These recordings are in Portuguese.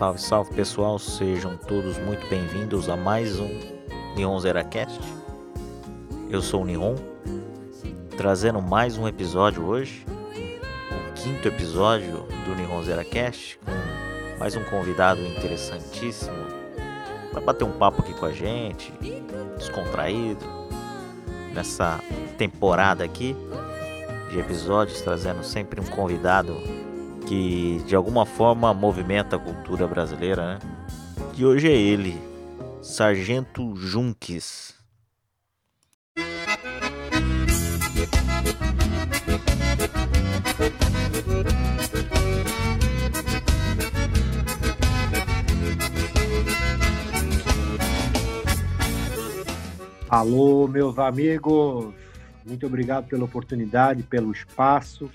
Salve, salve pessoal, sejam todos muito bem-vindos a mais um Nihon Zeracast. Eu sou o Nihon, trazendo mais um episódio hoje, o quinto episódio do Nihon Zeracast, com mais um convidado interessantíssimo para bater um papo aqui com a gente, descontraído, nessa temporada aqui de episódios, trazendo sempre um convidado que de alguma forma movimenta a cultura brasileira, né? E hoje é ele, Sargento Junques. Alô, meus amigos, muito obrigado pela oportunidade, pelo espaço.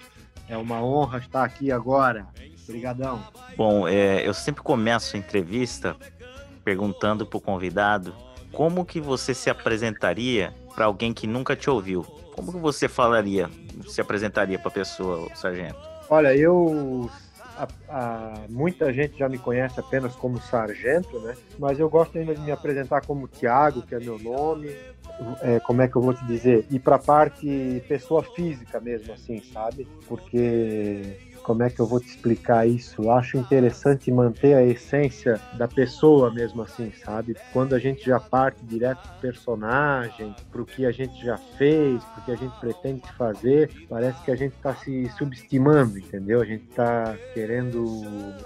É uma honra estar aqui agora. Obrigadão. Bom, é, eu sempre começo a entrevista perguntando para o convidado como que você se apresentaria para alguém que nunca te ouviu. Como que você falaria, se apresentaria para a pessoa, sargento? Olha, eu a, a, muita gente já me conhece apenas como sargento, né? Mas eu gosto ainda de me apresentar como Tiago, que é meu nome. É, como é que eu vou te dizer? E para a parte pessoa física mesmo, assim, sabe? Porque como é que eu vou te explicar isso? Acho interessante manter a essência da pessoa mesmo assim, sabe? Quando a gente já parte direto do personagem, pro que a gente já fez, pro que a gente pretende fazer, parece que a gente está se subestimando, entendeu? A gente está querendo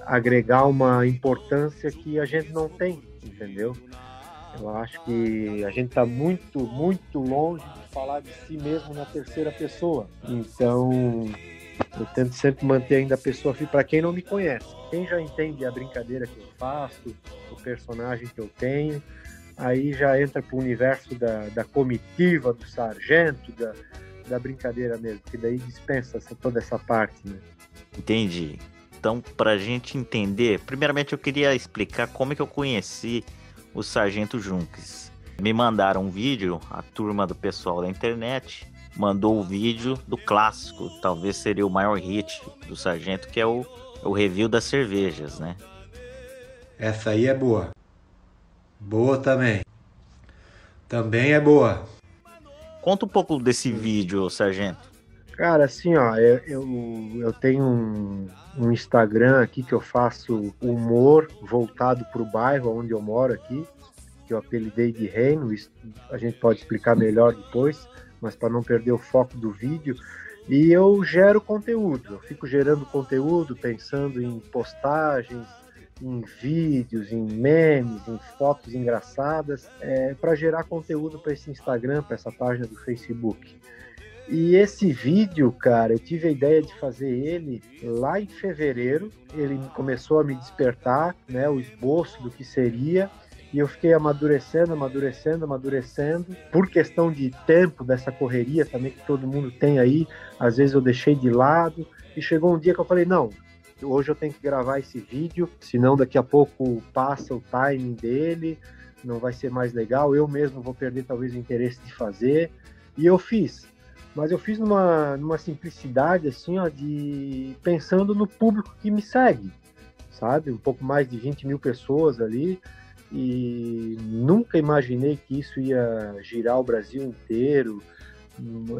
agregar uma importância que a gente não tem, entendeu? Eu acho que a gente está muito, muito longe de falar de si mesmo na terceira pessoa. Então, eu tento sempre manter ainda a pessoa para quem não me conhece. Quem já entende a brincadeira que eu faço, o personagem que eu tenho, aí já entra para o universo da, da comitiva, do sargento, da, da brincadeira mesmo, que daí dispensa toda essa parte, né? Entendi. Então, para a gente entender, primeiramente eu queria explicar como é que eu conheci o Sargento Junques. Me mandaram um vídeo, a turma do pessoal da internet, mandou o vídeo do clássico, talvez seria o maior hit do Sargento, que é o, o review das cervejas, né? Essa aí é boa. Boa também. Também é boa. Conta um pouco desse vídeo, Sargento. Cara, assim, ó, eu, eu, eu tenho um, um, Instagram aqui que eu faço humor voltado para o bairro onde eu moro aqui, que eu apelidei de Reino, isso a gente pode explicar melhor depois mas para não perder o foco do vídeo. E eu gero conteúdo, eu fico gerando conteúdo, pensando em postagens, em vídeos, em memes, em fotos engraçadas, é, para gerar conteúdo para esse Instagram, para essa página do Facebook. E esse vídeo, cara, eu tive a ideia de fazer ele lá em fevereiro. Ele começou a me despertar, né, o esboço do que seria. E eu fiquei amadurecendo, amadurecendo, amadurecendo. Por questão de tempo dessa correria também que todo mundo tem aí, às vezes eu deixei de lado. E chegou um dia que eu falei: não, hoje eu tenho que gravar esse vídeo, senão daqui a pouco passa o timing dele, não vai ser mais legal. Eu mesmo vou perder talvez o interesse de fazer. E eu fiz. Mas eu fiz numa, numa simplicidade, assim, ó, de pensando no público que me segue, sabe? Um pouco mais de 20 mil pessoas ali e nunca imaginei que isso ia girar o Brasil inteiro,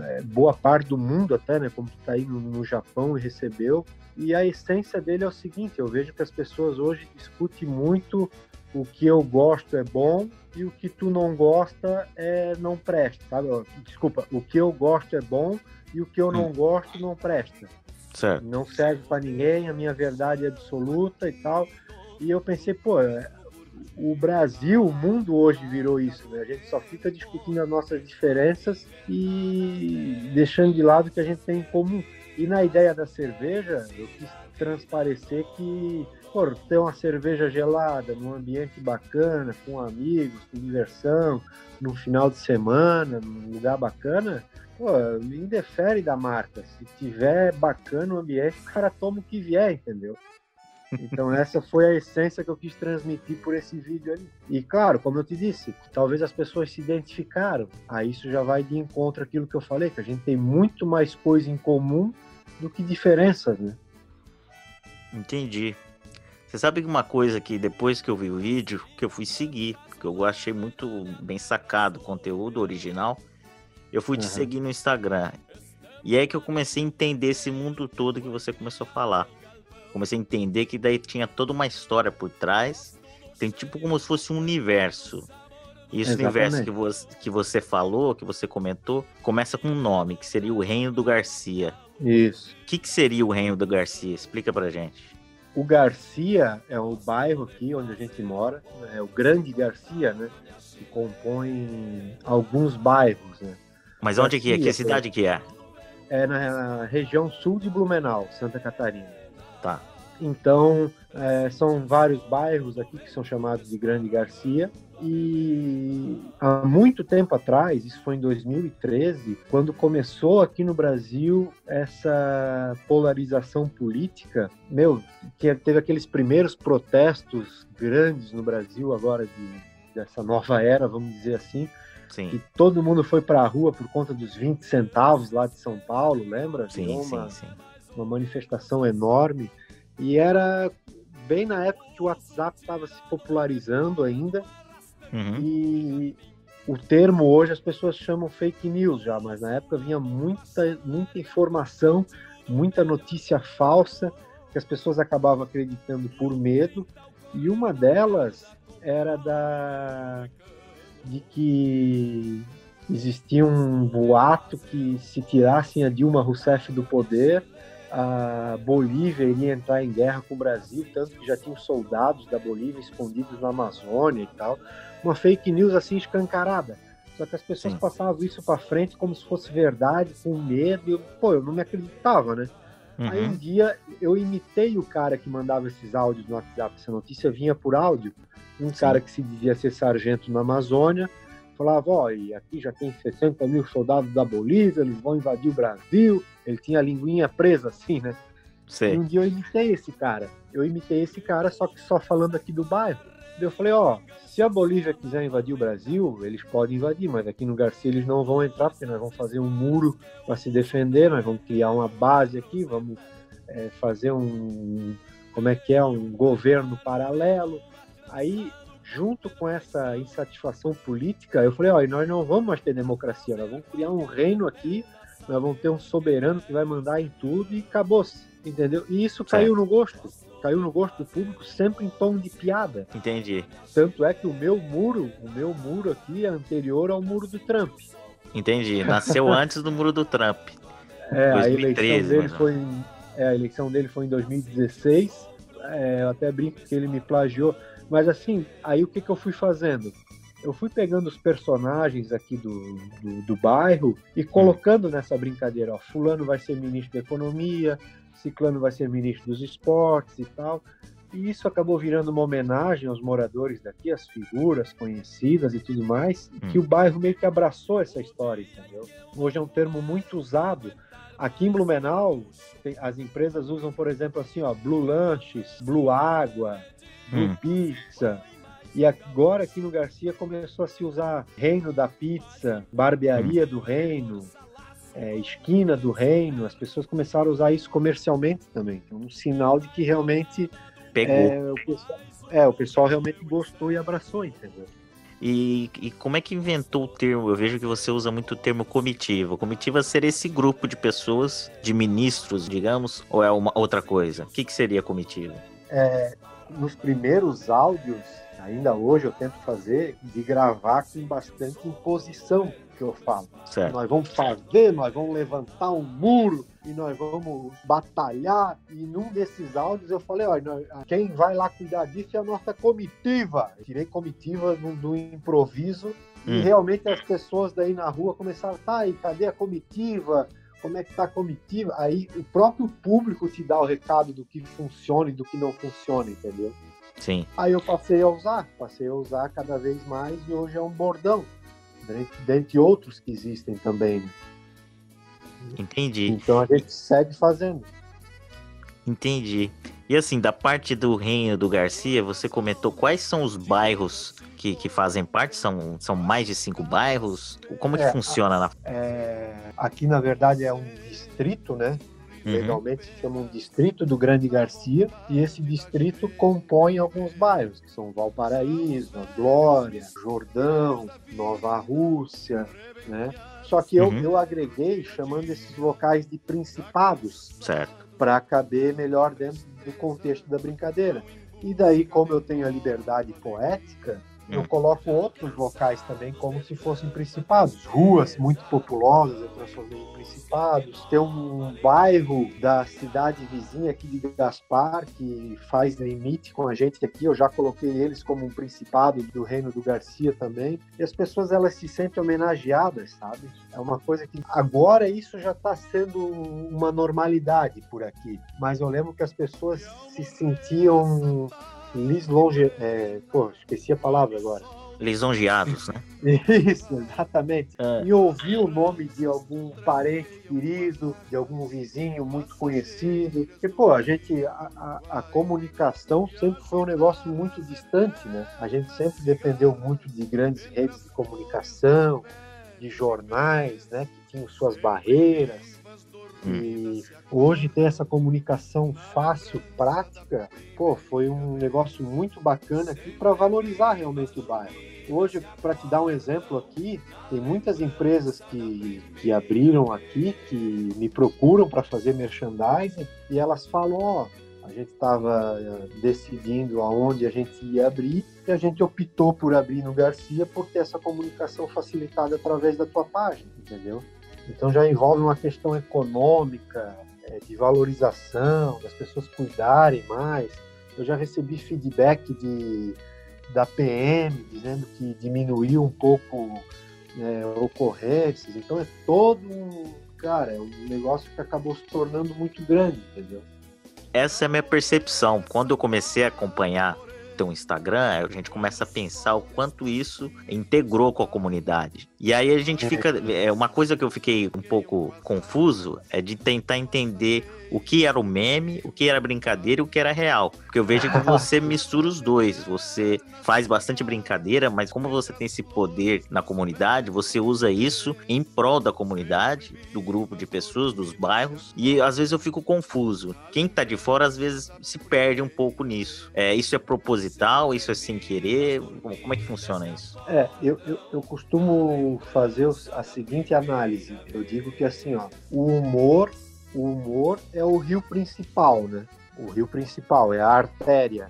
é, boa parte do mundo até, né, como está aí no, no, Japão e recebeu. E a essência dele é o seguinte: eu vejo que as pessoas hoje discutem muito o que eu gosto é bom e o que tu não gosta é não presta, sabe? Desculpa, o que eu gosto é bom e o que eu não hum. gosto não presta. Certo. Não serve para ninguém, a minha verdade é absoluta e tal. E eu pensei, pô, o Brasil, o mundo hoje virou isso, né? A gente só fica discutindo as nossas diferenças e deixando de lado o que a gente tem em comum. E na ideia da cerveja, eu quis transparecer que pô, ter uma cerveja gelada num ambiente bacana, com amigos, com diversão, no final de semana, num lugar bacana, pô, indefere da marca. Se tiver bacana o ambiente, o cara toma o que vier, entendeu? Então essa foi a essência que eu quis transmitir por esse vídeo ali. E claro, como eu te disse, talvez as pessoas se identificaram. Aí isso já vai de encontro àquilo que eu falei, que a gente tem muito mais coisa em comum do que diferenças, né? Entendi. Você sabe que uma coisa que depois que eu vi o vídeo, que eu fui seguir, porque eu achei muito bem sacado o conteúdo original, eu fui te Uhum. seguir no Instagram. E é aí que eu comecei a entender esse mundo todo que você começou a falar. Comecei a entender que daí tinha toda uma história por trás. Tem tipo como se fosse um universo. E esse universo Exatamente. que você, que você falou, que você comentou, começa com um nome, que seria o Reino do Garcia. Isso. O que, que seria o Reino do Garcia? Explica pra gente. O Garcia é o bairro aqui onde a gente mora, né? é o Grande Garcia, né? Que compõe alguns bairros, né? Mas onde que é? Que Garcia, cidade que é? É na região sul de Blumenau, Santa Catarina. Tá. Então, é, são vários bairros aqui que são chamados de Grande Garcia. E há muito tempo atrás, isso foi em 2013, quando começou aqui no Brasil essa polarização política, meu, que teve aqueles primeiros protestos grandes no Brasil agora de, dessa nova era, vamos dizer assim, Sim. e todo mundo foi para a rua por conta dos 20 centavos lá de São Paulo, lembra? Sim, Virou sim, uma, sim. uma manifestação enorme e era bem na época que o WhatsApp estava se popularizando ainda Uhum. e o termo hoje as pessoas chamam fake news já, mas na época vinha muita, muita informação, muita notícia falsa que as pessoas acabavam acreditando por medo e uma delas era da de que existia um boato que se tirassem a Dilma Rousseff do poder a Bolívia iria entrar em guerra com o Brasil, tanto que já tinham soldados da Bolívia escondidos na Amazônia e tal. Uma fake news assim escancarada. Só que as pessoas Sim. passavam isso para frente como se fosse verdade, com medo. E eu, pô, eu não me acreditava, né? Aí um Uhum. dia eu imitei o cara que mandava esses áudios no WhatsApp. Essa notícia vinha por áudio. Um cara que se dizia ser sargento na Amazônia falava: Ó, e aqui já tem 60 mil soldados da Bolívia, eles vão invadir o Brasil. Ele tinha a linguinha presa assim, né? E um dia eu imitei esse cara. Eu imitei esse cara, só que só falando aqui do bairro. Eu falei, ó, se a Bolívia quiser invadir o Brasil, eles podem invadir, mas aqui no Garcia eles não vão entrar, porque nós vamos fazer um muro para se defender, nós vamos criar uma base aqui, vamos é, fazer um, como é que é, um governo paralelo. Aí, junto com essa insatisfação política, eu falei, ó, e nós não vamos mais ter democracia, nós vamos criar um reino aqui, nós vamos ter um soberano que vai mandar em tudo e acabou-se, entendeu? E isso caiu no gosto, caiu no gosto do público sempre em tom de piada. Entendi. Tanto é que o meu muro, o meu muro aqui é anterior ao muro do Trump. Entendi. Nasceu antes do muro do Trump. É, a 2013, eleição dele foi em, é, a eleição dele foi em 2016. É, eu até brinco que ele me plagiou, mas assim, aí o que, que eu fui fazendo? Eu fui pegando os personagens aqui do, do, do bairro e colocando nessa brincadeira, ó, fulano vai ser ministro da economia, ciclano vai ser ministro dos esportes e tal. E isso acabou virando uma homenagem aos moradores daqui, às figuras conhecidas e tudo mais, Hum. que o bairro meio que abraçou essa história, entendeu? Hoje é um termo muito usado. Aqui em Blumenau, tem- as empresas usam, por exemplo, assim, ó, Blue Lanches, Blue Água, Hum. Pizza. E agora aqui no Garcia começou a se usar Reino da Pizza, Barbearia do Reino, é, Esquina do Reino. As pessoas começaram a usar isso comercialmente também. É um sinal de que realmente Pegou. é, o pessoal, é, o pessoal realmente gostou e abraçou, entendeu? E, e como é que inventou o termo? Eu vejo que você usa muito o termo comitiva. Comitiva seria esse grupo de pessoas, de ministros, digamos, ou é uma outra coisa? O que, que seria comitiva? Nos primeiros áudios, ainda hoje eu tento fazer, de gravar com bastante imposição que eu falo. Certo. Nós vamos fazer, nós vamos levantar um muro e nós vamos batalhar. E num desses áudios eu falei, olha, nós- quem vai lá cuidar disso é a nossa comitiva. Eu tirei comitiva do, do improviso e Hum. realmente as pessoas daí na rua começaram, tá, e cadê a comitiva? Como é que tá a comitiva? Aí o próprio público te dá o recado do que funciona e do que não funciona, entendeu? Sim. Aí eu passei a usar, passei a usar cada vez mais e hoje é um bordão, dentre, dentre outros que existem também. né? Entendi. Então a gente segue fazendo. Entendi. E assim, da parte do Reino do Garcia, você comentou quais são os bairros que, que fazem parte? São, são mais de cinco bairros? Como que É, funciona na. É, aqui, na verdade, é um distrito, né? Uhum. Legalmente se chama um distrito do Grande Garcia, e esse distrito compõe alguns bairros, que são Valparaíso, Glória, Jordão, Nova Rússia, né? Só que eu, uhum. eu agreguei chamando esses locais de principados. Certo. Para caber melhor dentro do contexto da brincadeira. E daí, como eu tenho a liberdade poética, eu hum. coloco outros locais também como se fossem principados. Ruas muito populosas eu transformei em principados. Tem um bairro da cidade vizinha aqui de Gaspar que faz limite com a gente aqui. Eu já coloquei eles como um principado do reino do Garcia também. E as pessoas elas se sentem homenageadas, sabe? É uma coisa que agora isso já está sendo uma normalidade por aqui. Mas eu lembro que as pessoas se sentiam lisonje... É, pô, esqueci a palavra agora. Lisonjeados, né? Isso, exatamente. É. E ouvir o nome de algum parente querido, de algum vizinho muito conhecido. Porque, pô, a gente, a, a, a, comunicação sempre foi um negócio muito distante, né? A gente sempre dependeu muito de grandes redes de comunicação, de jornais, né? Que tinham suas barreiras. E hoje ter essa comunicação fácil, prática, pô, foi um negócio muito bacana aqui para valorizar realmente o bairro. Hoje, para te dar um exemplo aqui, tem muitas empresas que, que abriram aqui, que me procuram para fazer merchandising e elas falam: ó, oh, a gente estava eh, decidindo aonde a gente ia abrir e a gente optou por abrir no Garcia por ter essa comunicação facilitada através da tua página, entendeu? Então já envolve uma questão econômica, é, de valorização, das pessoas cuidarem mais. Eu já recebi feedback de, da PM dizendo que diminuiu um pouco é, ocorrências. Então é todo um, cara, é um negócio que acabou se tornando muito grande, entendeu? Essa é a minha percepção. Quando eu comecei a acompanhar teu Instagram, a gente começa a pensar o quanto isso integrou com a comunidade. E aí a gente fica. É uma coisa que eu fiquei um pouco confuso é de tentar entender o que era o meme, o que era brincadeira e o que era real. Porque eu vejo que você mistura os dois. Você faz bastante brincadeira, mas como você tem esse poder na comunidade, você usa isso em prol da comunidade, do grupo de pessoas, dos bairros. E às vezes eu fico confuso. Quem tá de fora às vezes se perde um pouco nisso. É, isso é proposital, isso é sem querer? Como, é que funciona isso? É, eu, eu, eu costumo fazer a seguinte análise. Eu digo que assim, ó, o humor o humor é o rio principal, né? O rio principal é a artéria.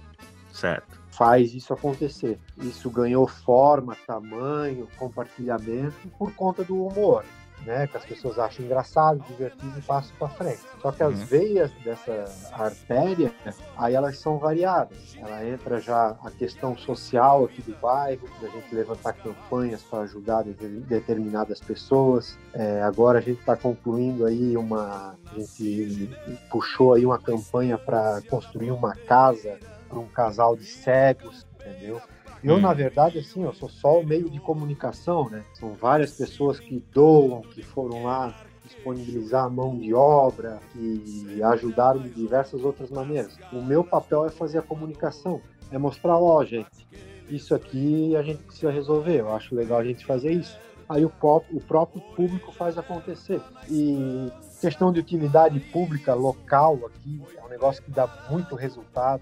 Certo. Faz isso acontecer. Isso ganhou forma, tamanho, compartilhamento por conta do humor né, que as pessoas acham engraçado, divertido e passam para frente. Só que as uhum. veias dessa artéria, aí elas são variadas. Ela entra já a questão social aqui do bairro, da gente levantar campanhas para ajudar determinadas pessoas. É, agora a gente está concluindo aí uma, a gente puxou aí uma campanha para construir uma casa para um casal de cegos, entendeu? Eu, hum. na verdade, assim, eu sou só o meio de comunicação, né? São várias pessoas que doam, que foram lá disponibilizar a mão de obra, que ajudaram de diversas outras maneiras. O meu papel é fazer a comunicação, é mostrar, ó, oh, gente, isso aqui a gente precisa resolver, eu acho legal a gente fazer isso. Aí o, o próprio público faz acontecer. E questão de utilidade pública local aqui é um negócio que dá muito resultado.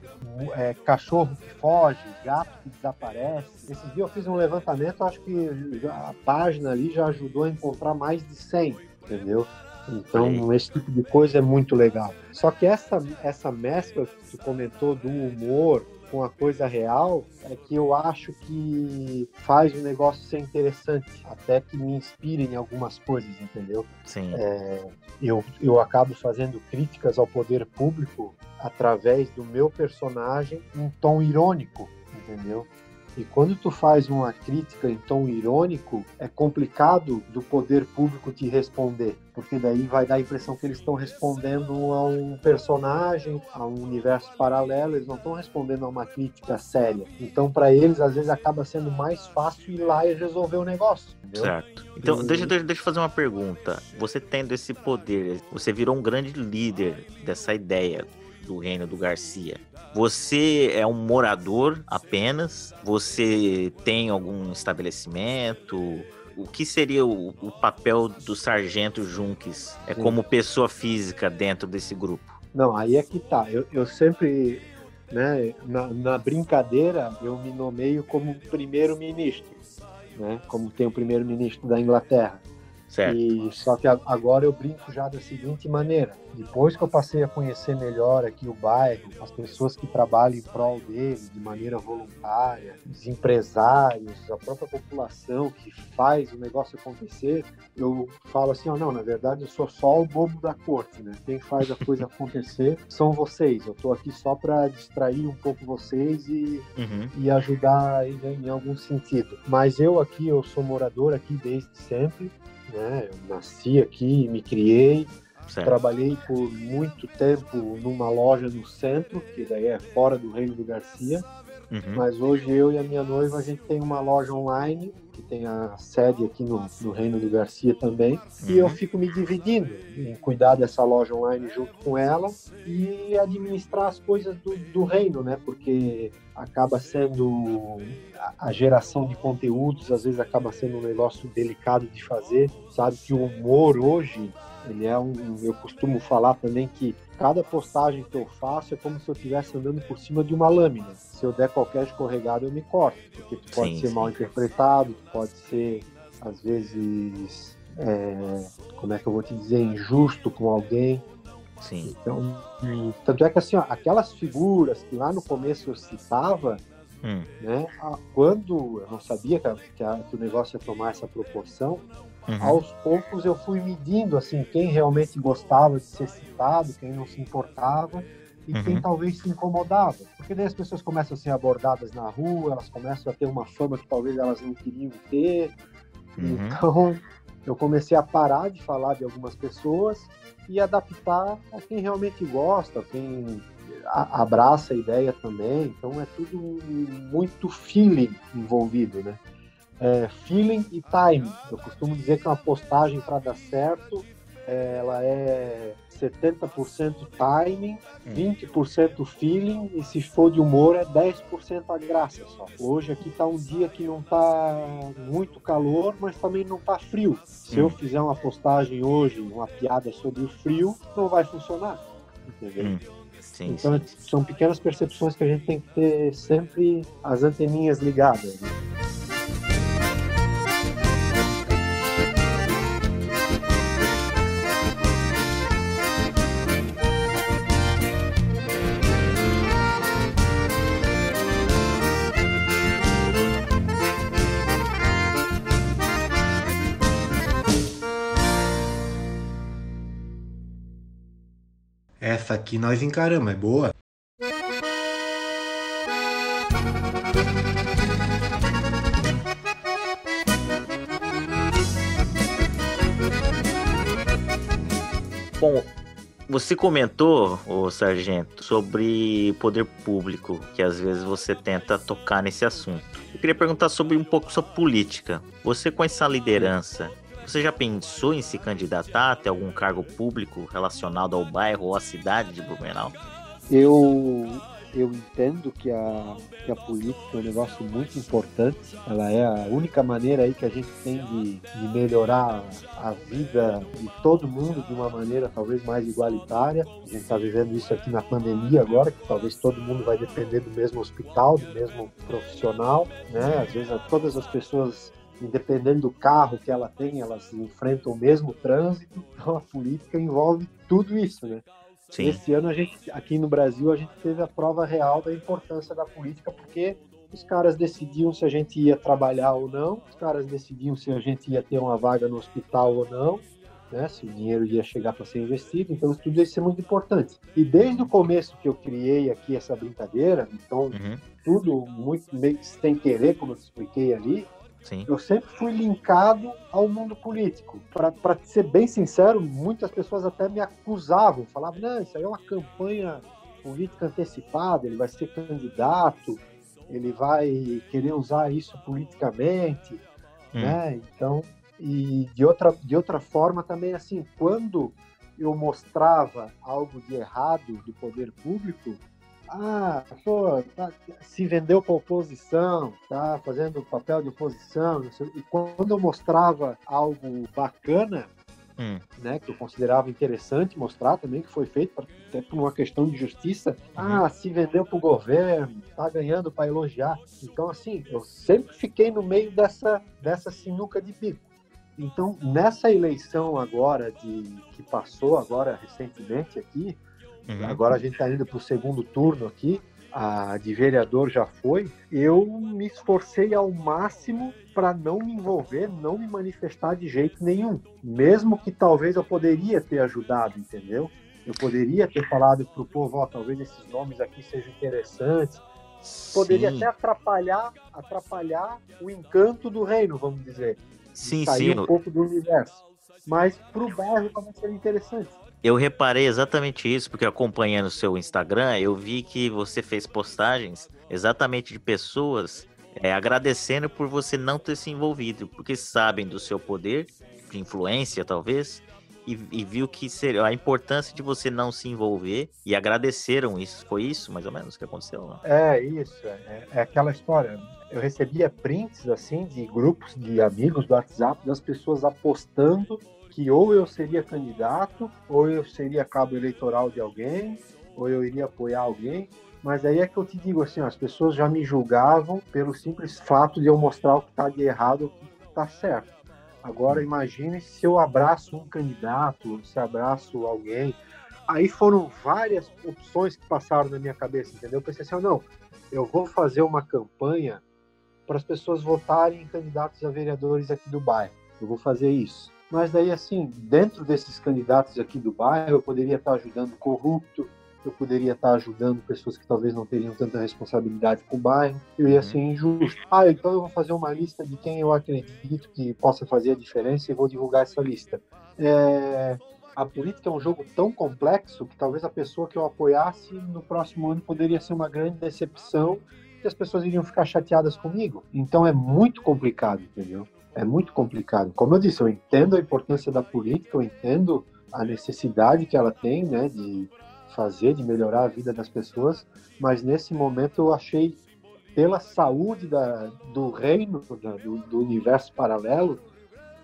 É, cachorro que foge, gato que desaparece. Esses dias eu fiz um levantamento, acho que a página ali já ajudou a encontrar mais de 100, entendeu? Então, esse tipo de coisa é muito legal. Só que essa, essa mescla que tu comentou do humor, com a coisa real é que eu acho que faz o negócio ser interessante, até que me inspire em algumas coisas, entendeu? Sim. É, eu, eu acabo fazendo críticas ao poder público através do meu personagem em tom irônico, entendeu? E quando tu faz uma crítica em tom irônico, é complicado do poder público te responder, porque daí vai dar a impressão que eles estão respondendo a um personagem, a um universo paralelo, eles não estão respondendo a uma crítica séria. Então, para eles, às vezes acaba sendo mais fácil ir lá e resolver o negócio. Entendeu? Certo. Então, e... deixa, deixa, deixa eu fazer uma pergunta. Você tendo esse poder, você virou um grande líder dessa ideia do reino do Garcia. Você é um morador apenas? Você tem algum estabelecimento? o que seria o, o papel do sargento Junques é como pessoa física dentro desse grupo? Não, aí é que tá. Eu, eu sempre, né, na, na brincadeira, eu me nomeio como primeiro-ministro, né? Como tem o primeiro-ministro da Inglaterra. Certo. E, só que agora eu brinco já da seguinte maneira: depois que eu passei a conhecer melhor aqui o bairro, as pessoas que trabalham em prol dele de maneira voluntária, os empresários, a própria população que faz o negócio acontecer, eu falo assim: oh, não, na verdade eu sou só o bobo da corte, né? Quem faz a coisa acontecer são vocês. Eu estou aqui só para distrair um pouco vocês e, uhum. e ajudar em, em algum sentido. Mas eu aqui, eu sou morador aqui desde sempre né? Eu nasci aqui, me criei, certo. trabalhei por muito tempo numa loja no centro, que daí é fora do Reino do Garcia. Uhum. Mas hoje eu e a minha noiva a gente tem uma loja online que tem a sede aqui no, no Reino do Garcia também. Uhum. E eu uhum. fico me dividindo em cuidar dessa loja online junto com ela e administrar as coisas do, do reino, né? Porque acaba sendo a, a geração de conteúdos, às vezes acaba sendo um negócio delicado de fazer. Sabe que o humor hoje ele é um. Eu costumo falar também que cada postagem que eu faço é como se eu estivesse andando por cima de uma lâmina. Se eu der qualquer escorregada, eu me corto, porque tu pode sim, ser sim. mal interpretado, tu pode ser, às vezes, é, como é que eu vou te dizer, injusto com alguém. Sim. Então, tanto é que assim, ó, aquelas figuras que lá no começo eu citava, hum. né, quando eu não sabia que, que, a, que o negócio ia tomar essa proporção, Uhum. Aos poucos eu fui medindo assim quem realmente gostava de ser citado, quem não se importava e uhum. quem talvez se incomodava. Porque daí as pessoas começam a ser abordadas na rua, elas começam a ter uma fama que talvez elas não queriam ter. Uhum. Então eu comecei a parar de falar de algumas pessoas e adaptar a quem realmente gosta, quem abraça a ideia também. Então é tudo muito feeling envolvido, né? É, feeling e time. Eu costumo dizer que uma postagem para dar certo, ela é 70% timing, 20% feeling e se for de humor é 10% a graça só. Hoje aqui tá um dia que não tá muito calor, mas também não tá frio. Se eu fizer uma postagem hoje, uma piada sobre o frio, não vai funcionar. Entendeu? Hum. Sim, então sim. são pequenas percepções que a gente tem que ter sempre as anteninhas ligadas. Né? Essa aqui nós encaramos, é boa. Bom, você comentou, o sargento, sobre poder público, que às vezes você tenta tocar nesse assunto. Eu queria perguntar sobre um pouco sua política. Você com essa liderança, você já pensou em se candidatar até algum cargo público relacionado ao bairro ou à cidade de Blumenau? Eu eu entendo que a, que a política é um negócio muito importante. Ela é a única maneira aí que a gente tem de, de melhorar a vida de todo mundo de uma maneira talvez mais igualitária. A gente está vivendo isso aqui na pandemia agora, que talvez todo mundo vai depender do mesmo hospital, do mesmo profissional, né? Às vezes todas as pessoas independente do carro que ela tem, elas enfrentam o mesmo trânsito. Então a política envolve tudo isso, né? Sim. Esse ano a gente, aqui no Brasil, a gente teve a prova real da importância da política, porque os caras decidiam se a gente ia trabalhar ou não, os caras decidiam se a gente ia ter uma vaga no hospital ou não, né, se o dinheiro ia chegar para ser investido, então tudo isso é muito importante. E desde o começo que eu criei aqui essa brincadeira, então uhum. tudo muito meio sem querer, como eu expliquei ali, Sim. Eu sempre fui linkado ao mundo político. Para ser bem sincero, muitas pessoas até me acusavam, falavam: não, isso aí é uma campanha política antecipada, ele vai ser candidato, ele vai querer usar isso politicamente, hum. né? Então, e de outra, de outra forma também, assim, quando eu mostrava algo de errado do poder público, ah, pô, tá, se vendeu para oposição, tá fazendo papel de oposição. E quando eu mostrava algo bacana, hum. né, que eu considerava interessante mostrar também, que foi feito pra, até por uma questão de justiça, uhum. ah, se vendeu para o governo, tá ganhando para elogiar. Então, assim, eu sempre fiquei no meio dessa, dessa sinuca de bico. Então, nessa eleição agora de que passou agora recentemente aqui, Uhum. Agora a gente está indo para o segundo turno aqui, a de vereador já foi. Eu me esforcei ao máximo para não me envolver, não me manifestar de jeito nenhum, mesmo que talvez eu poderia ter ajudado, entendeu? Eu poderia ter falado para o povo, ó, talvez esses nomes aqui sejam interessantes. Poderia sim. até atrapalhar, atrapalhar o encanto do reino, vamos dizer. Sim, sair sim. um pouco do universo. Mas para o bairro também seria interessante. Eu reparei exatamente isso, porque acompanhando o seu Instagram, eu vi que você fez postagens exatamente de pessoas é, agradecendo por você não ter se envolvido, porque sabem do seu poder de influência, talvez, e, e, viu que seria a importância de você não se envolver e agradeceram isso. Foi isso, mais ou menos, que aconteceu? Não? É isso, é, é aquela história. Eu recebia prints assim de grupos de amigos do WhatsApp das pessoas apostando que ou eu seria candidato, ou eu seria cabo eleitoral de alguém, ou eu iria apoiar alguém. Mas aí é que eu te digo assim, as pessoas já me julgavam pelo simples fato de eu mostrar o que está de errado, o que está certo. Agora imagine se eu abraço um candidato, se abraço alguém. Aí foram várias opções que passaram na minha cabeça, entendeu? Eu pensei assim, não, eu vou fazer uma campanha para as pessoas votarem em candidatos a vereadores aqui do bairro. Eu vou fazer isso. Mas daí, assim, dentro desses candidatos aqui do bairro, eu poderia estar ajudando corrupto, eu poderia estar ajudando pessoas que talvez não teriam tanta responsabilidade com o bairro, eu ia uhum. ser injusto. Ah, então eu vou fazer uma lista de quem eu acredito que possa fazer a diferença e vou divulgar essa lista. É... A política é um jogo tão complexo que talvez a pessoa que eu apoiasse no próximo ano poderia ser uma grande decepção e as pessoas iriam ficar chateadas comigo. Então é muito complicado, entendeu? É muito complicado. Como eu disse, eu entendo a importância da política, eu entendo a necessidade que ela tem, né, de fazer, de melhorar a vida das pessoas, mas nesse momento eu achei, pela saúde da, do reino, do, do universo paralelo,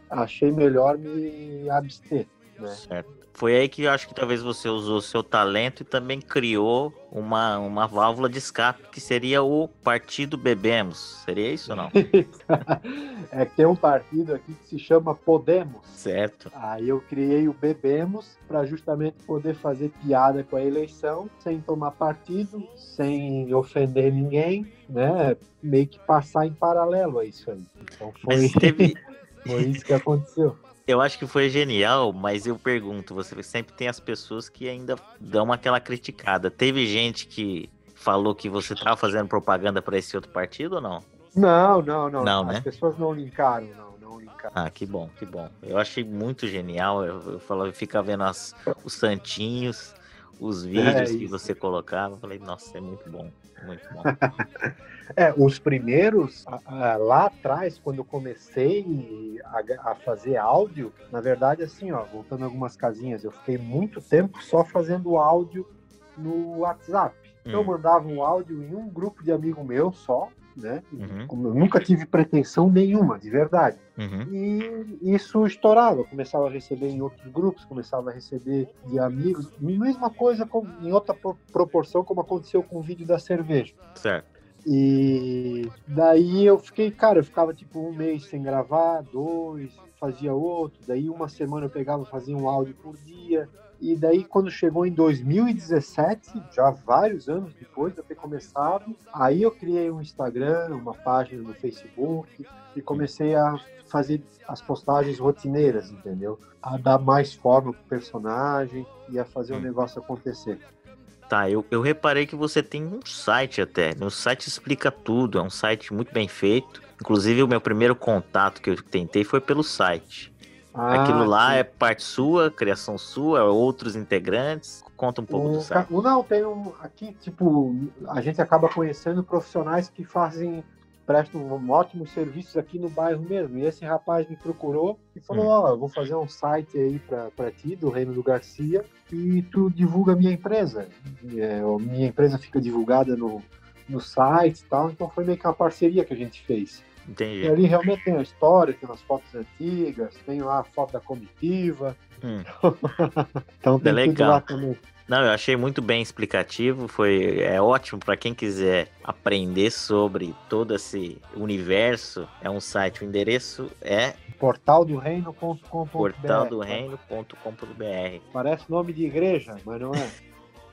achei melhor me abster. Né? Certo. Foi aí que eu acho que talvez você usou seu talento e também criou uma, uma válvula de escape, que seria o Partido Bebemos. Seria isso ou não? é que tem um partido aqui que se chama Podemos. Certo. Aí eu criei o Bebemos para justamente poder fazer piada com a eleição, sem tomar partido, sem ofender ninguém, né? Meio que passar em paralelo a isso aí. Então foi, Mas teve... foi isso que aconteceu. Eu acho que foi genial, mas eu pergunto, você sempre tem as pessoas que ainda dão aquela criticada. Teve gente que falou que você estava fazendo propaganda para esse outro partido ou não? Não, não, não. Não, as né? pessoas não linkaram, não, não linkaram. Ah, que bom, que bom. Eu achei muito genial. Eu, eu falava, fica vendo as, os santinhos, os é vídeos é que você colocava. Eu falei, nossa, é muito bom, muito bom. É, os primeiros, lá atrás, quando eu comecei a, a, fazer áudio, na verdade, assim, ó, voltando algumas casinhas, eu fiquei muito tempo só fazendo áudio no WhatsApp. Hum. Eu mandava um áudio em um grupo de amigo meu só, né? Uhum. Eu nunca tive pretensão nenhuma, de verdade. Uhum. E isso estourava, começava a receber em outros grupos, começava a receber de amigos, mesma coisa com, em outra proporção como aconteceu com o vídeo da cerveja. Certo. E daí eu fiquei, cara, eu ficava tipo um mês sem gravar, dois, fazia outro, daí uma semana eu pegava, fazia um áudio por dia. E daí quando chegou em 2017, já vários anos depois de eu ter começado, aí eu criei um Instagram, uma página no Facebook e comecei a fazer as postagens rotineiras, entendeu? A dar mais forma pro personagem e a fazer o negócio acontecer. Tá, eu, eu reparei que você tem um site até. O site explica tudo, é um site muito bem feito. Inclusive, o meu primeiro contato que eu tentei foi pelo site. Ah, Aquilo lá sim. é parte sua, criação sua, outros integrantes. Conta um pouco o, do site. Não, tem um. Aqui, tipo, a gente acaba conhecendo profissionais que fazem prestam ótimos serviços aqui no bairro mesmo. E esse rapaz me procurou e falou: Ó, hum. oh, vou fazer um site aí para ti, do Reino do Garcia, e tu divulga a minha empresa. É, minha empresa fica divulgada no, no site e tal. Então foi meio que uma parceria que a gente fez. Entendi. E ali realmente tem a história, tem umas fotos antigas, tem lá a foto da comitiva. Hum. então tem legal. tudo lá também. Não, eu achei muito bem explicativo, foi é ótimo para quem quiser aprender sobre todo esse universo. É um site, o endereço é portaldoreino.com.br. Portaldoreino.com.br. Parece nome de igreja, mas não é.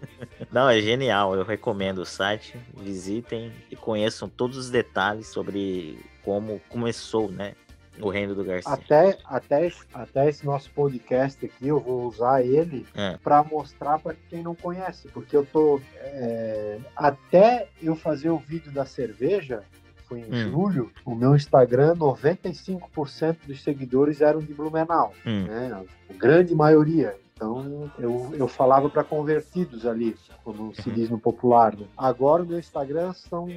Não, é genial. Eu recomendo o site. Visitem e conheçam todos os detalhes sobre como começou, né? o reino do Garcia. Até, até, até esse nosso podcast aqui, eu vou usar ele é. para mostrar para quem não conhece, porque eu tô é, até eu fazer o vídeo da cerveja, foi em hum. julho, o meu Instagram, 95% dos seguidores eram de Blumenau, hum. né? A grande maioria. Então eu, eu falava para convertidos ali, como se uhum. diz no popular. Né? Agora o meu Instagram são.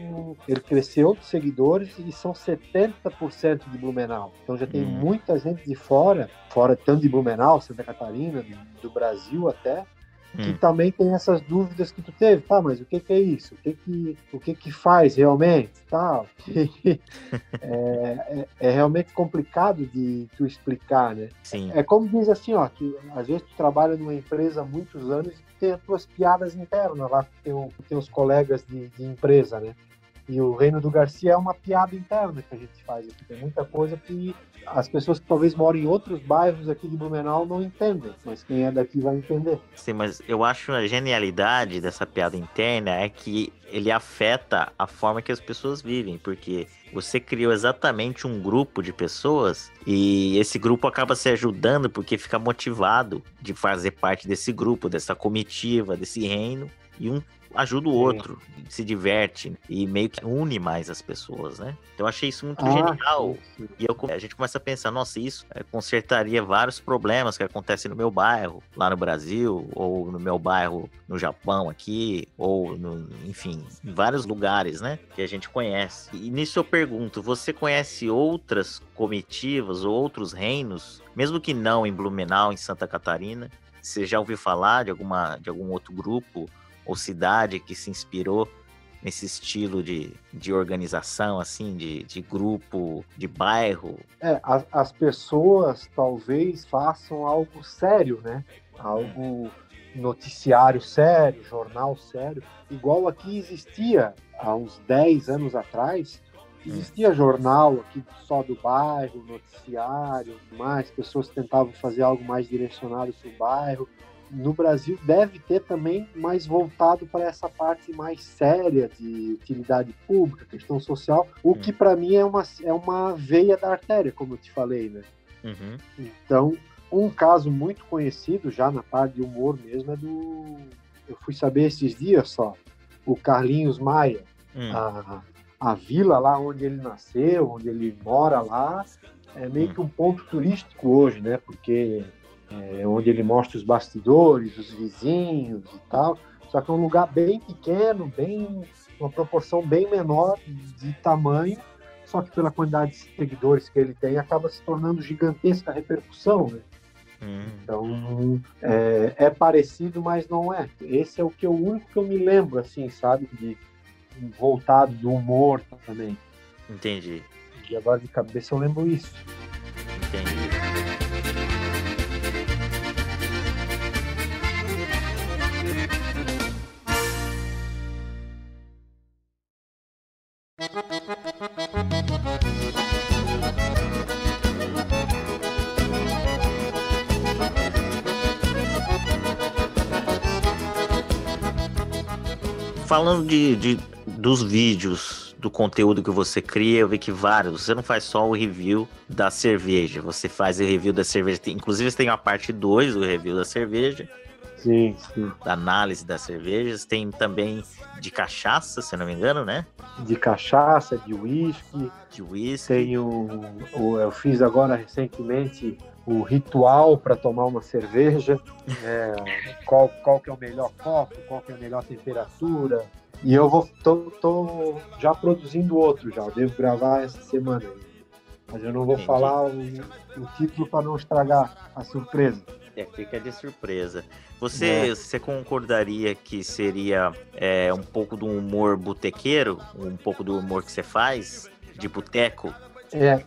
Ele cresceu de seguidores e são 70% de Blumenau. Então já tem hum. muita gente de fora, fora tanto de Blumenau, Santa Catarina, do Brasil até, que hum. também tem essas dúvidas que tu teve, tá, mas o que, que é isso? O que que, o que que faz realmente? Tá, é, é, é, realmente complicado de tu explicar, né? Sim. É como diz assim, ó, que às vezes tu trabalha numa empresa há muitos anos e tu tem as tuas piadas internas lá com teus colegas de, de empresa, né? E o Reino do Garcia é uma piada interna que a gente faz aqui. Tem muita coisa que as pessoas que talvez moram em outros bairros aqui de Blumenau não entendem, mas quem é daqui vai entender. Sim, mas eu acho a genialidade dessa piada interna é que ele afeta a forma que as pessoas vivem, porque você criou exatamente um grupo de pessoas e esse grupo acaba se ajudando porque fica motivado de fazer parte desse grupo, dessa comitiva, desse reino. E um ajuda o outro, sim. se diverte e meio que une mais as pessoas, né? Então eu achei isso muito ah, genial. Sim. E eu, a gente começa a pensar, nossa, isso é, consertaria vários problemas que acontecem no meu bairro, lá no Brasil, ou no meu bairro no Japão aqui, ou no, enfim, em vários lugares, né? Que a gente conhece. E nisso eu pergunto, você conhece outras comitivas ou outros reinos, mesmo que não em Blumenau, em Santa Catarina? Você já ouviu falar de, alguma, de algum outro grupo ou cidade que se inspirou nesse estilo de, de organização, assim, de, de grupo, de bairro? É, as, as pessoas talvez façam algo sério, né? Algo noticiário sério, jornal sério, igual aqui existia há uns 10 anos atrás, existia jornal aqui só do bairro, noticiário, mais pessoas tentavam fazer algo mais direcionado para o bairro no Brasil deve ter também mais voltado para essa parte mais séria de utilidade pública, questão social, o hum. que para mim é uma, é uma veia da artéria, como eu te falei, né? Uhum. Então, um caso muito conhecido já na parte de humor mesmo é do. Eu fui saber esses dias só, o Carlinhos Maia. Hum. A, a vila lá onde ele nasceu, onde ele mora lá, é meio hum. que um ponto turístico hoje, né? Porque é, onde ele mostra os bastidores, os vizinhos e tal. Só que é um lugar bem pequeno, bem uma proporção bem menor de tamanho, só que pela quantidade de seguidores que ele tem, acaba se tornando gigantesca a repercussão, né? Hum. Então é, é, parecido, mas não é. Esse é o que o único que eu me lembro, assim, sabe, de voltado do humor também. Entendi. E agora de cabeça eu lembro isso. Falando de, de, dos vídeos, do conteúdo que você cria, eu vi que vários. Você não faz só o review da cerveja, você faz o review da cerveja. Inclusive, você tem a parte 2 do review da cerveja. Sim, sim. Da análise das cervejas. Tem também de cachaça, se não me engano, né? De cachaça, de uísque. De uísque. Tem o, o. Eu fiz agora recentemente o ritual para tomar uma cerveja, é, qual, qual que é o melhor copo, qual que é a melhor temperatura, E eu vou tô, tô já produzindo outro já. Eu devo gravar essa semana. Mas eu não vou Entendi. falar o, o título para não estragar a surpresa. É, fica de surpresa. Você, É. você concordaria que seria é, um pouco do humor botequeiro? Um pouco do humor que você faz? De boteco? É,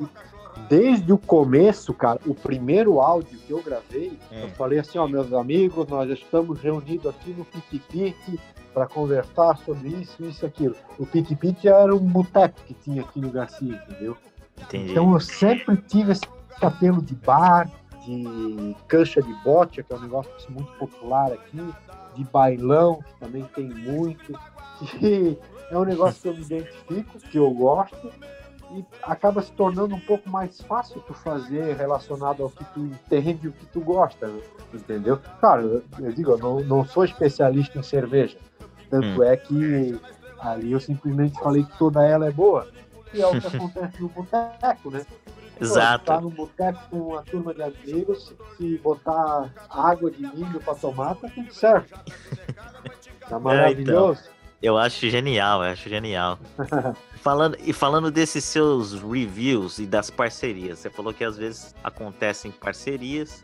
desde o começo, cara, o primeiro áudio que eu gravei, Hum. eu falei assim, ó, meus amigos, nós estamos reunidos aqui no Piti Piti para conversar sobre isso, isso e aquilo. O Piti Piti era um boteco que tinha aqui no Garcia, entendeu? Entendi. Então eu sempre tive esse apelo de bar, de cancha de bote, que é um negócio muito popular aqui, de bailão, que também tem muito, que é um negócio que eu me identifico, que eu gosto, e acaba se tornando um pouco mais fácil tu fazer relacionado ao que tu entende e o que tu gosta, entendeu? Claro, eu, digo, eu não, não sou especialista em cerveja, tanto Hum. é que ali eu simplesmente falei que toda ela é boa, e é o que acontece no boteco, né? Exato. Pô, tá no boteco com uma turma de amigos, se botar água de milho pra tomar, tá tudo certo. Tá maravilhoso. Eu acho genial, eu acho genial. falando, e falando desses seus reviews e das parcerias, você falou que às vezes acontecem parcerias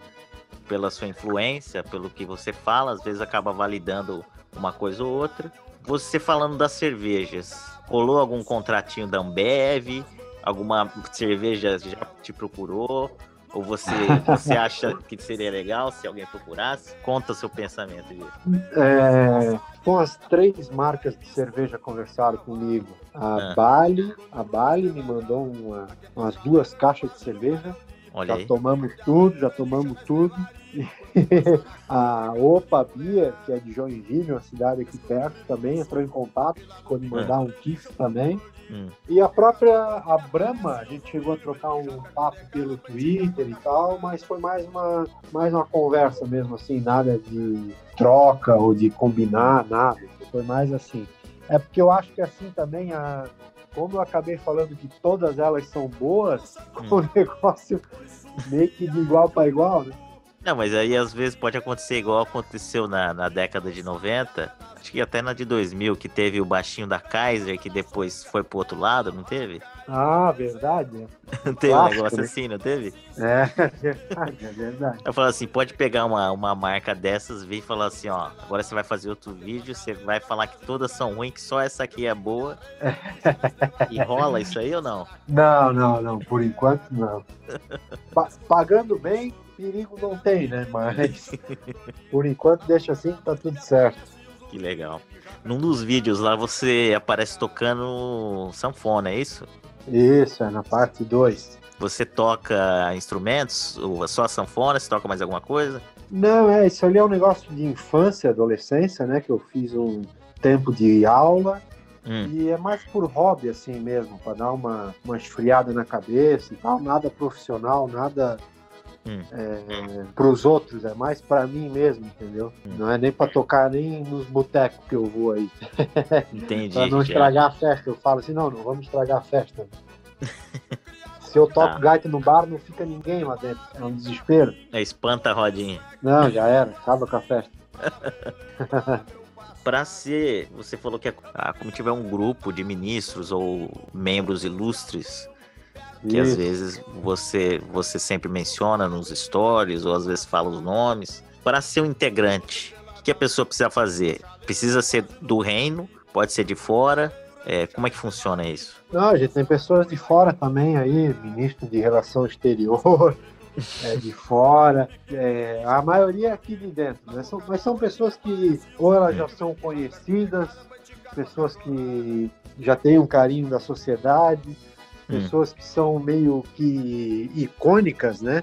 pela sua influência, pelo que você fala, às vezes acaba validando uma coisa ou outra. Você falando das cervejas, rolou algum contratinho da Ambev? Alguma cerveja já te procurou? Ou você, você acha que seria legal se alguém procurasse? Conta o seu pensamento disso. É, com as três marcas de cerveja conversaram comigo. A Ah. Bali, a Bali me mandou uma- umas duas caixas de cerveja. Olha já aí. tomamos tudo, já tomamos tudo. a Opa Bia, que é de Joinville, uma cidade aqui perto, também entrou em contato, ficou de mandar um kit também. Hum. E a própria a Brahma, a gente chegou a trocar um papo pelo Twitter e tal, mas foi mais uma, mais uma conversa mesmo, assim, nada de troca ou de combinar, nada. Foi mais assim. É porque eu acho que assim também, a, como eu acabei falando que todas elas são boas, Hum. o negócio meio que de igual para igual, né? Não, mas aí às vezes pode acontecer igual aconteceu na, na década de 90, acho que até na de 2000, que teve o baixinho da Kaiser, que depois foi pro outro lado, não teve? Ah, verdade. Não teve um negócio né? assim, não teve? É, é verdade, é verdade. Eu falo assim, pode pegar uma, uma marca dessas, vir e falar assim, ó, agora você vai fazer outro vídeo, você vai falar que todas são ruins, que só essa aqui é boa. e rola isso aí ou não? Não, não, não, por enquanto não. Pa- pagando bem, perigo não tem, né? Mas por enquanto deixa assim que tá tudo certo. Que legal. Num dos vídeos lá você aparece tocando sanfona, é isso? Isso, é na parte 2. Você toca instrumentos? Ou só a sanfona? Você toca mais alguma coisa? Não, é, isso ali é um negócio de infância, adolescência, né? Que eu fiz um tempo de aula Hum, e é mais por hobby, assim mesmo, para dar uma, uma esfriada na cabeça e tal. Nada profissional, nada Hum. é, pros outros, é mais para mim mesmo, entendeu? Hum. Não é nem para tocar nem nos botecos que eu vou aí. entendi. Pra não estragar a festa. Eu falo assim, não, não vamos estragar a festa. Se eu toco Tá. gaita no bar, não fica ninguém lá dentro. É um desespero. É, espanta a rodinha. Não, já era. Acaba com a festa. Pra ser, você falou que a, a comitiva é um grupo de ministros ou membros ilustres que às vezes você você sempre menciona nos stories ou às vezes fala os nomes. Para ser um integrante, o que que a pessoa precisa fazer? Precisa ser do reino? Pode ser de fora? É, como é que funciona isso? Não, a gente tem pessoas de fora também aí, ministro de Relação Exterior, é, de fora. é, a maioria é aqui de dentro, né? São, mas são pessoas que ou elas já são conhecidas, pessoas que já têm um carinho da sociedade, Hum. pessoas que são meio que icônicas, né?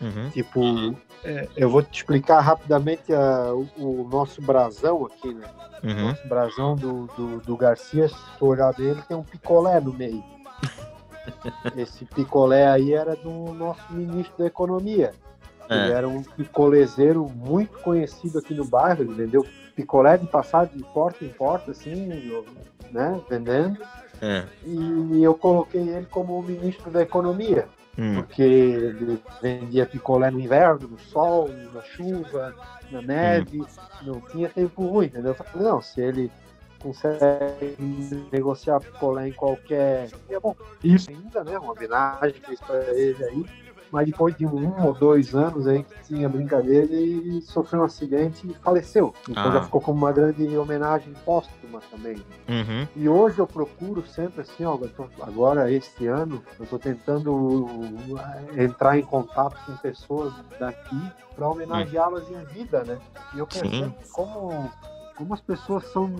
Uhum. Tipo, é, eu vou te explicar rapidamente a- o, o nosso brasão aqui, né? Uhum. Nosso brasão do, do, do Garcia, se tu olhar dele, tem um picolé no meio. Esse picolé aí era do nosso ministro da Economia. Ele Ah, era um picolezeiro muito conhecido aqui no bairro. Ele vendeu picolé de passar de porta em porta, assim, né? Vendendo. Ah, E eu coloquei ele como o ministro da Economia hum, porque ele vendia picolé no inverno, no sol, na chuva, na neve, não tinha tempo ruim, entendeu? Eu falei, não, se ele consegue negociar picolé em qualquer. É bom, isso ainda, né? Uma homenagem que fez para ele aí mas depois de um ou dois anos aí que tinha brincadeira, ele sofreu um acidente e faleceu. Então ah. já ficou como uma grande homenagem póstuma também. Uhum. E hoje eu procuro sempre assim, ó, agora este ano, eu estou tentando eh, entrar em contato com pessoas daqui para homenageá-las em vida, né? E eu percebo como como as pessoas são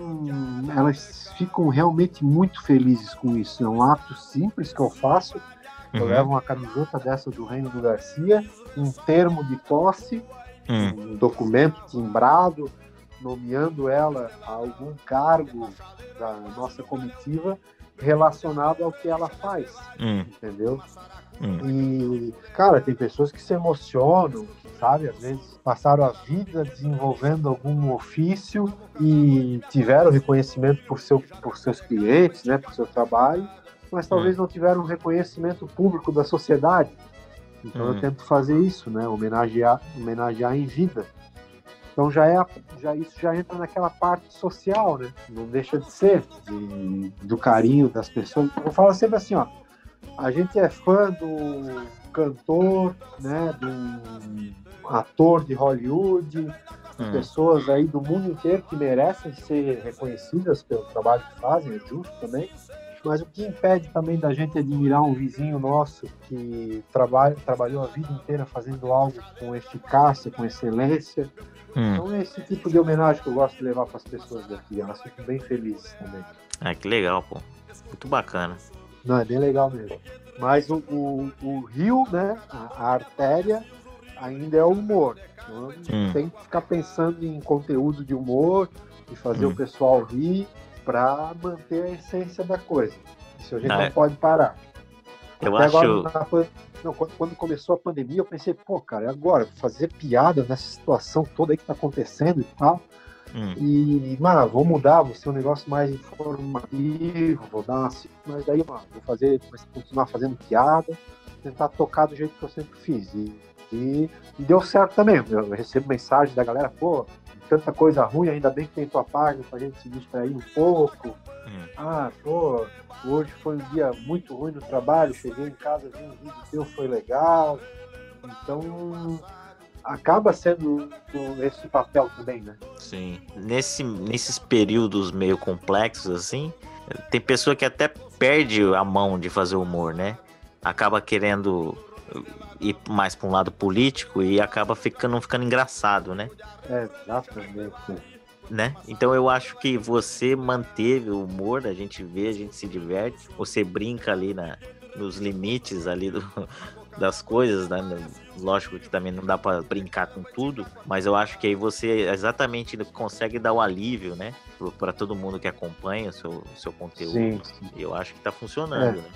elas ficam realmente muito felizes com isso é um ato simples que eu faço eu uhum. levo uma camiseta dessa do Reino do Garcia, um termo de posse, uhum. um documento timbrado, nomeando ela a algum cargo da nossa comitiva relacionado ao que ela faz, uhum. entendeu? Hum. E, cara, tem pessoas que se emocionam, sabe? Às vezes passaram a vida desenvolvendo algum ofício e tiveram reconhecimento por, seu, por seus clientes, né? Por seu trabalho mas talvez hum. não tiveram um reconhecimento público da sociedade. Então hum. eu tento fazer isso, né? Homenagear, homenagear em vida. Então já é já isso já entra naquela parte social, né? Não deixa de ser de, do carinho das pessoas. Eu falo sempre assim, ó. A gente é fã do cantor, né? Do ator de Hollywood, hum. pessoas aí do mundo inteiro que merecem ser reconhecidas pelo trabalho que fazem, é justo também. Mas o que impede também da gente admirar um vizinho nosso que trabalha, trabalhou a vida inteira fazendo algo com eficácia, com excelência. Hum. Então é esse tipo de homenagem que eu gosto de levar para as pessoas daqui. Elas ficam bem felizes também. Ah, que legal, pô. Muito bacana. Não, é bem legal mesmo. Mas o, o, o rio, né, a, a, artéria, ainda é o humor. Então, hum. tem que ficar pensando em conteúdo de humor e fazer hum. o pessoal rir para manter a essência da coisa. Isso a gente não, não pode parar. Eu Até acho. Agora, não, quando começou a pandemia, eu pensei, pô, cara, é agora fazer piada nessa situação toda aí que tá acontecendo e tal. Hum. E, mano, vou mudar, vou ser um negócio mais informativo, vou dar uma. Mas daí, mano, vou fazer, vou continuar fazendo piada, tentar tocar do jeito que eu sempre fiz. E, e, e deu certo também. Eu recebo mensagem da galera, pô, tanta coisa ruim, ainda bem que tem tua página pra gente se distrair um pouco. Hum. Ah, pô, hoje foi um dia muito ruim no trabalho, cheguei em casa, vi um vídeo teu, foi legal. Então, acaba sendo esse papel também, né? Sim. Nesse, nesses períodos meio complexos, assim, tem pessoa que até perde a mão de fazer humor, né? Acaba querendo ir mais para um lado político e acaba ficando, não ficando engraçado, né? É, exatamente. Né? Então eu acho que você manteve o humor, a gente vê, a gente se diverte, você brinca ali na, nos limites ali do, das coisas, né? Lógico que também não dá para brincar com tudo, mas eu acho que aí você exatamente consegue dar o alívio, né? Para todo mundo que acompanha o seu, seu conteúdo. Sim, sim. Eu acho que está funcionando, é. né?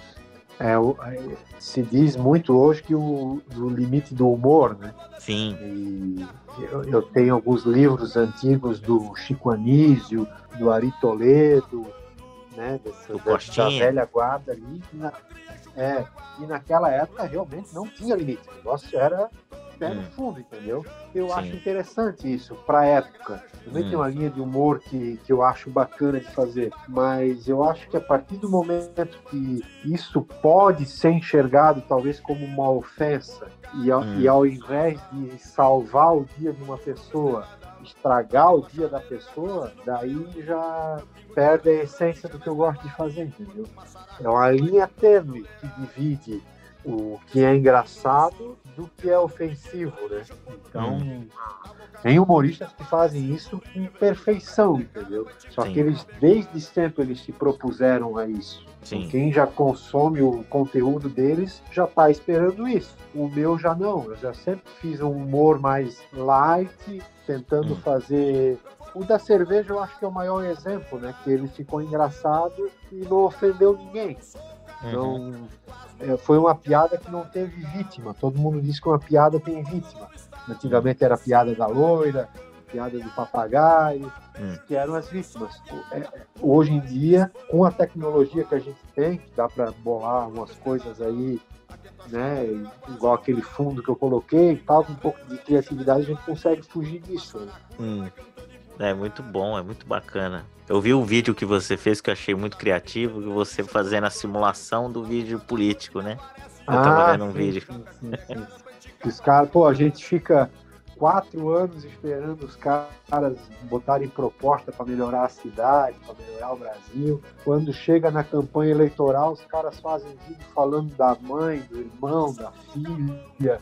É, é, se diz muito hoje que o do limite do humor, né? Sim. E eu, eu, tenho alguns livros antigos do Chico Anísio, do Ari Toledo, né? Dessa, dessa velha guarda ali. Na, é, e naquela época realmente não tinha limite. O negócio era pé no hum. fundo, entendeu? Eu Sim. acho interessante isso para a época. Também hum. tem uma linha de humor que, que eu acho bacana de fazer, mas eu acho que a partir do momento que isso pode ser enxergado talvez como uma ofensa, e ao, hum. e ao invés de salvar o dia de uma pessoa, estragar o dia da pessoa, daí já perde a essência do que eu gosto de fazer, entendeu? É uma linha tênue que divide o que é engraçado do que é ofensivo, né? Então, hum. tem humoristas que fazem isso com perfeição, entendeu? Só Sim. que eles, desde sempre, eles se propuseram a isso. Sim. Quem já consome o conteúdo deles já está esperando isso. O meu já não. Eu já sempre fiz um humor mais light, tentando hum. fazer o da cerveja eu acho que é o maior exemplo, né? Que ele ficou engraçado e não ofendeu ninguém. Então, uhum. é, foi uma piada que não teve vítima. Todo mundo diz que uma piada tem vítima. Antigamente era a piada da loira, piada do papagaio, uhum. que eram as vítimas. É, hoje em dia, com a tecnologia que a gente tem, que dá para bolar umas coisas aí, né, igual aquele fundo que eu coloquei, tal, com um pouco de criatividade, a gente consegue fugir disso. Né? Uhum. É muito bom, é muito bacana. Eu vi um vídeo que você fez que eu achei muito criativo, que você fazendo a simulação do vídeo político, né? Eu ah, tava vendo um sim, vídeo. Sim, sim. Os caras, pô, a gente fica quatro anos esperando os caras botarem proposta para melhorar a cidade, para melhorar o Brasil. Quando chega na campanha eleitoral, os caras fazem vídeo falando da mãe, do irmão, da filha,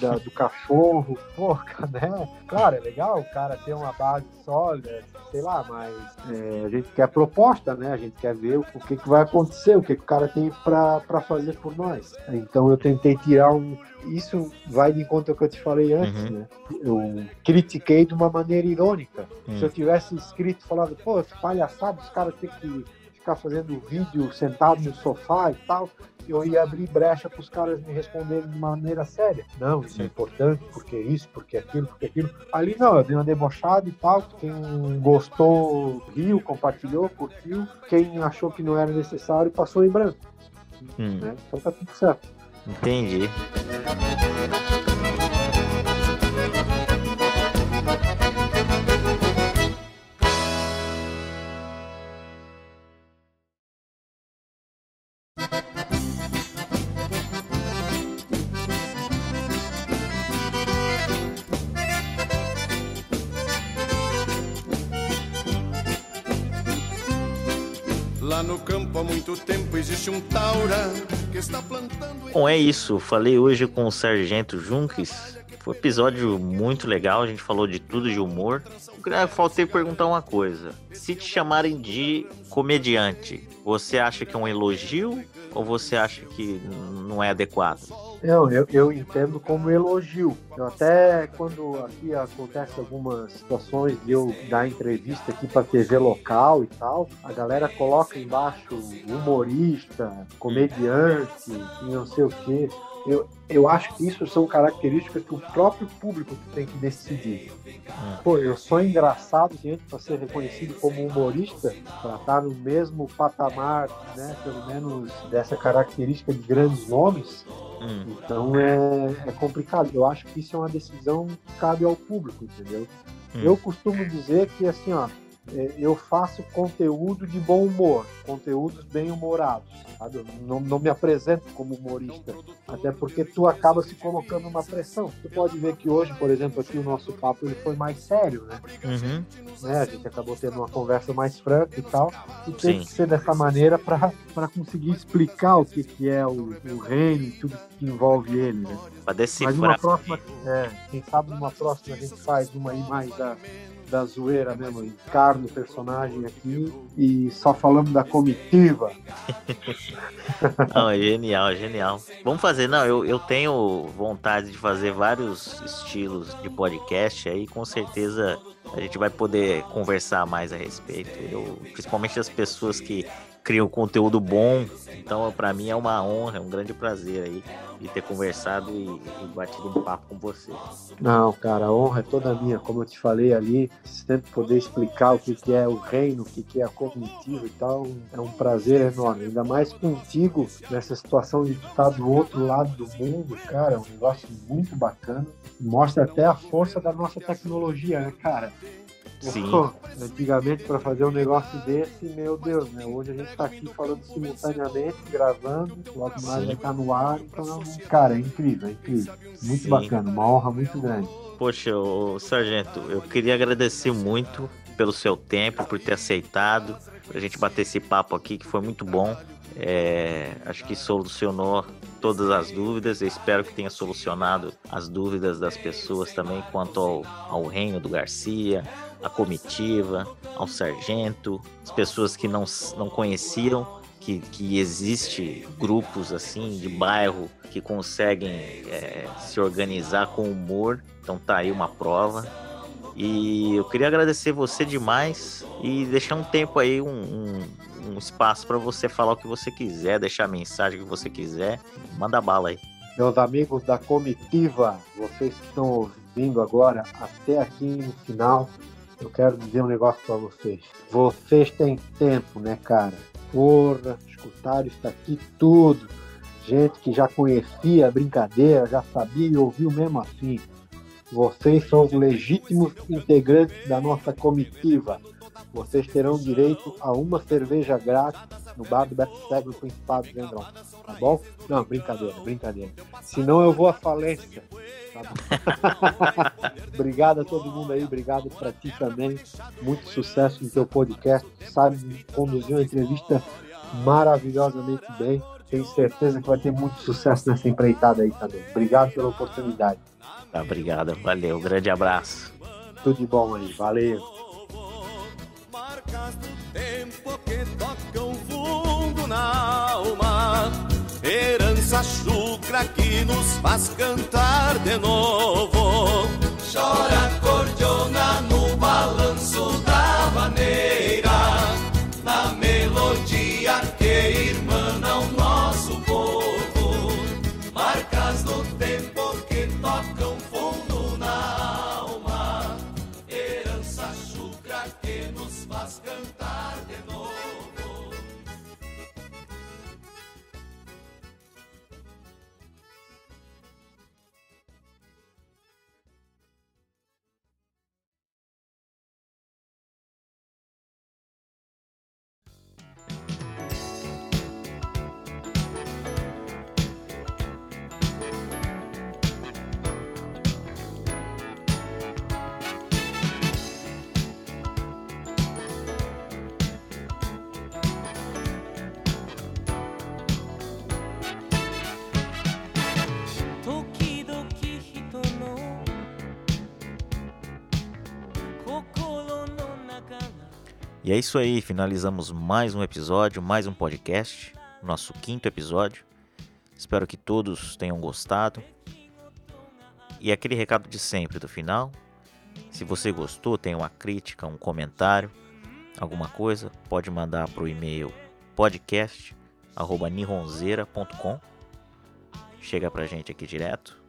da, do cachorro. Pô, né? Claro, é legal o cara ter uma base sólida, sei lá, mas é, a gente quer proposta, né? A gente quer ver o que, que vai acontecer, o que, que o cara tem para fazer por nós. Então eu tentei tirar um isso vai de encontro ao que eu te falei antes, uhum. né? Eu critiquei de uma maneira irônica. Uhum. Se eu tivesse escrito falando, pô, palhaçada, os caras têm que ficar fazendo vídeo sentado no sofá e tal, eu ia abrir brecha para os caras me responderem de maneira séria. Não, isso é importante, porque isso, porque aquilo, porque aquilo. Ali não, eu dei uma debochada e tal. Quem gostou, riu, compartilhou, curtiu. Quem achou que não era necessário, passou em branco. Hum. Né? Então tá tudo certo. Entendi. Lá no campo há muito tempo existe um taura. Bom, é isso. Falei hoje com o Sargento Junques. Foi um episódio muito legal. A gente falou de tudo de humor. Faltei perguntar uma coisa. Se te chamarem de comediante, você acha que é um elogio ou você acha que não é adequado? Não, eu, eu entendo como elogio. Eu até quando aqui acontece algumas situações de eu dar entrevista aqui para TV local e tal, a galera coloca embaixo humorista, comediante não sei o quê. Eu, eu acho que isso são características que o próprio público tem que decidir. Hum. Pô, eu sou engraçado gente para ser reconhecido como humorista, para estar no mesmo patamar, né, pelo menos dessa característica de grandes nomes. Hum. Então é, é complicado. Eu acho que isso é uma decisão que cabe ao público, entendeu? Hum. Eu costumo dizer que assim, ó, é, eu faço conteúdo de bom humor, conteúdos bem humorados. Sabe? Não, não me apresento como humorista, até porque tu acaba se colocando uma pressão. Tu pode ver que hoje, por exemplo, aqui o nosso papo ele foi mais sério, né? Uhum. né? A gente acabou tendo uma conversa mais franca e tal, e tem Sim. que ser dessa maneira para conseguir explicar o que, que é o, o reino e tudo que envolve ele, né? Mas uma próxima, é, quem sabe numa próxima a gente faz uma aí mais da da zoeira mesmo, encarno o personagem aqui e só falando da comitiva. não, é genial, é genial. Vamos fazer, não, eu, eu tenho vontade de fazer vários estilos de podcast aí, com certeza a gente vai poder conversar mais a respeito. Eu, principalmente as pessoas que criam conteúdo bom. Então, para mim é uma honra, é um grande prazer aí de ter conversado e, e, batido um papo com você. Não, cara, a honra é toda minha. Como eu te falei ali, sempre poder explicar o que, que é o reino, o que, que é a comitiva e tal, é um prazer enorme. Ainda mais contigo, nessa situação de estar do outro lado do mundo, cara, é um negócio muito bacana. Mostra até a força da nossa tecnologia, né, cara? Sim. Pô, antigamente, para fazer um negócio desse, meu Deus, né? Hoje a gente está aqui falando simultaneamente, gravando, logo mais vai estar no ar. Então, cara, é incrível, é incrível. Muito Sim. bacana, uma honra muito grande. Poxa, ô, Sargento, eu queria agradecer muito pelo seu tempo, por ter aceitado, a gente bater esse papo aqui, que foi muito bom. É, acho que solucionou todas as dúvidas. Eu espero que tenha solucionado as dúvidas das pessoas também quanto ao, ao reino do Garcia, a comitiva, ao sargento, as pessoas que não, não conheciam que, que existe grupos assim de bairro que conseguem é, se organizar com humor. Então tá aí uma prova. E eu queria agradecer você demais e deixar um tempo aí, um, um, um espaço para você falar o que você quiser, deixar a mensagem que você quiser. Manda bala aí. Meus amigos da comitiva, vocês que estão ouvindo agora até aqui no final, eu quero dizer um negócio para vocês. Vocês têm tempo, né, cara? Porra, escutaram isso aqui tudo. Gente que já conhecia a brincadeira, já sabia e ouviu mesmo assim. Vocês são os legítimos integrantes da nossa comitiva. Vocês terão direito a uma cerveja grátis no bar do Beto Cego Principado de Andrão. Tá bom? Não, brincadeira, brincadeira. Senão eu vou à falência. Tá obrigado a todo mundo aí, obrigado para ti também. Muito sucesso no teu podcast. Sabe conduzir uma entrevista maravilhosamente bem. Tenho certeza que vai ter muito sucesso nessa empreitada aí também. Obrigado pela oportunidade. Tá, obrigado, valeu. Grande abraço. Tudo de bom aí, valeu. Marcas do tempo que tocam fundo na alma. Herança chucra que nos faz cantar de novo. E é isso aí, finalizamos mais um episódio, mais um podcast, nosso quinto episódio. Espero que todos tenham gostado. E aquele recado de sempre do final. Se você gostou, tem uma crítica, um comentário, alguma coisa, pode mandar para o e-mail podcast@nihonzeira.com. Chega pra gente aqui direto.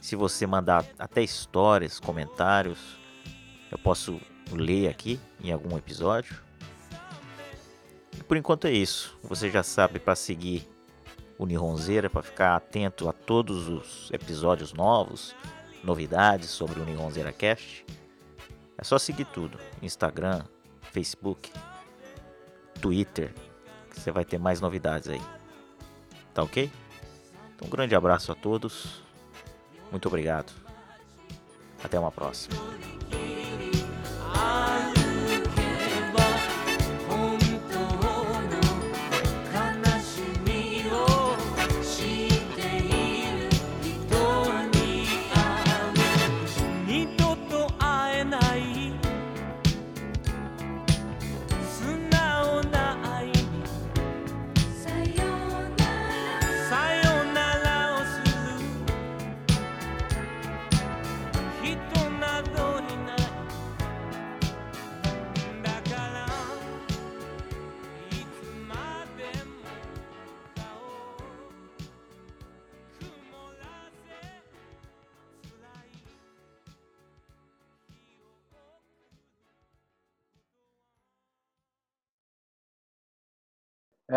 Se você mandar até histórias, comentários, eu posso ler aqui em algum episódio. E por enquanto é isso. Você já sabe para seguir o Nihonzeira, para ficar atento a todos os episódios novos, novidades sobre o Nihonzeira Cast. É só seguir tudo: Instagram, Facebook, Twitter, que você vai ter mais novidades aí. Tá ok? Então, um grande abraço a todos. Muito obrigado. Até uma próxima.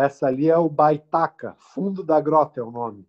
Essa ali é o Baitaca, fundo da grota é o nome.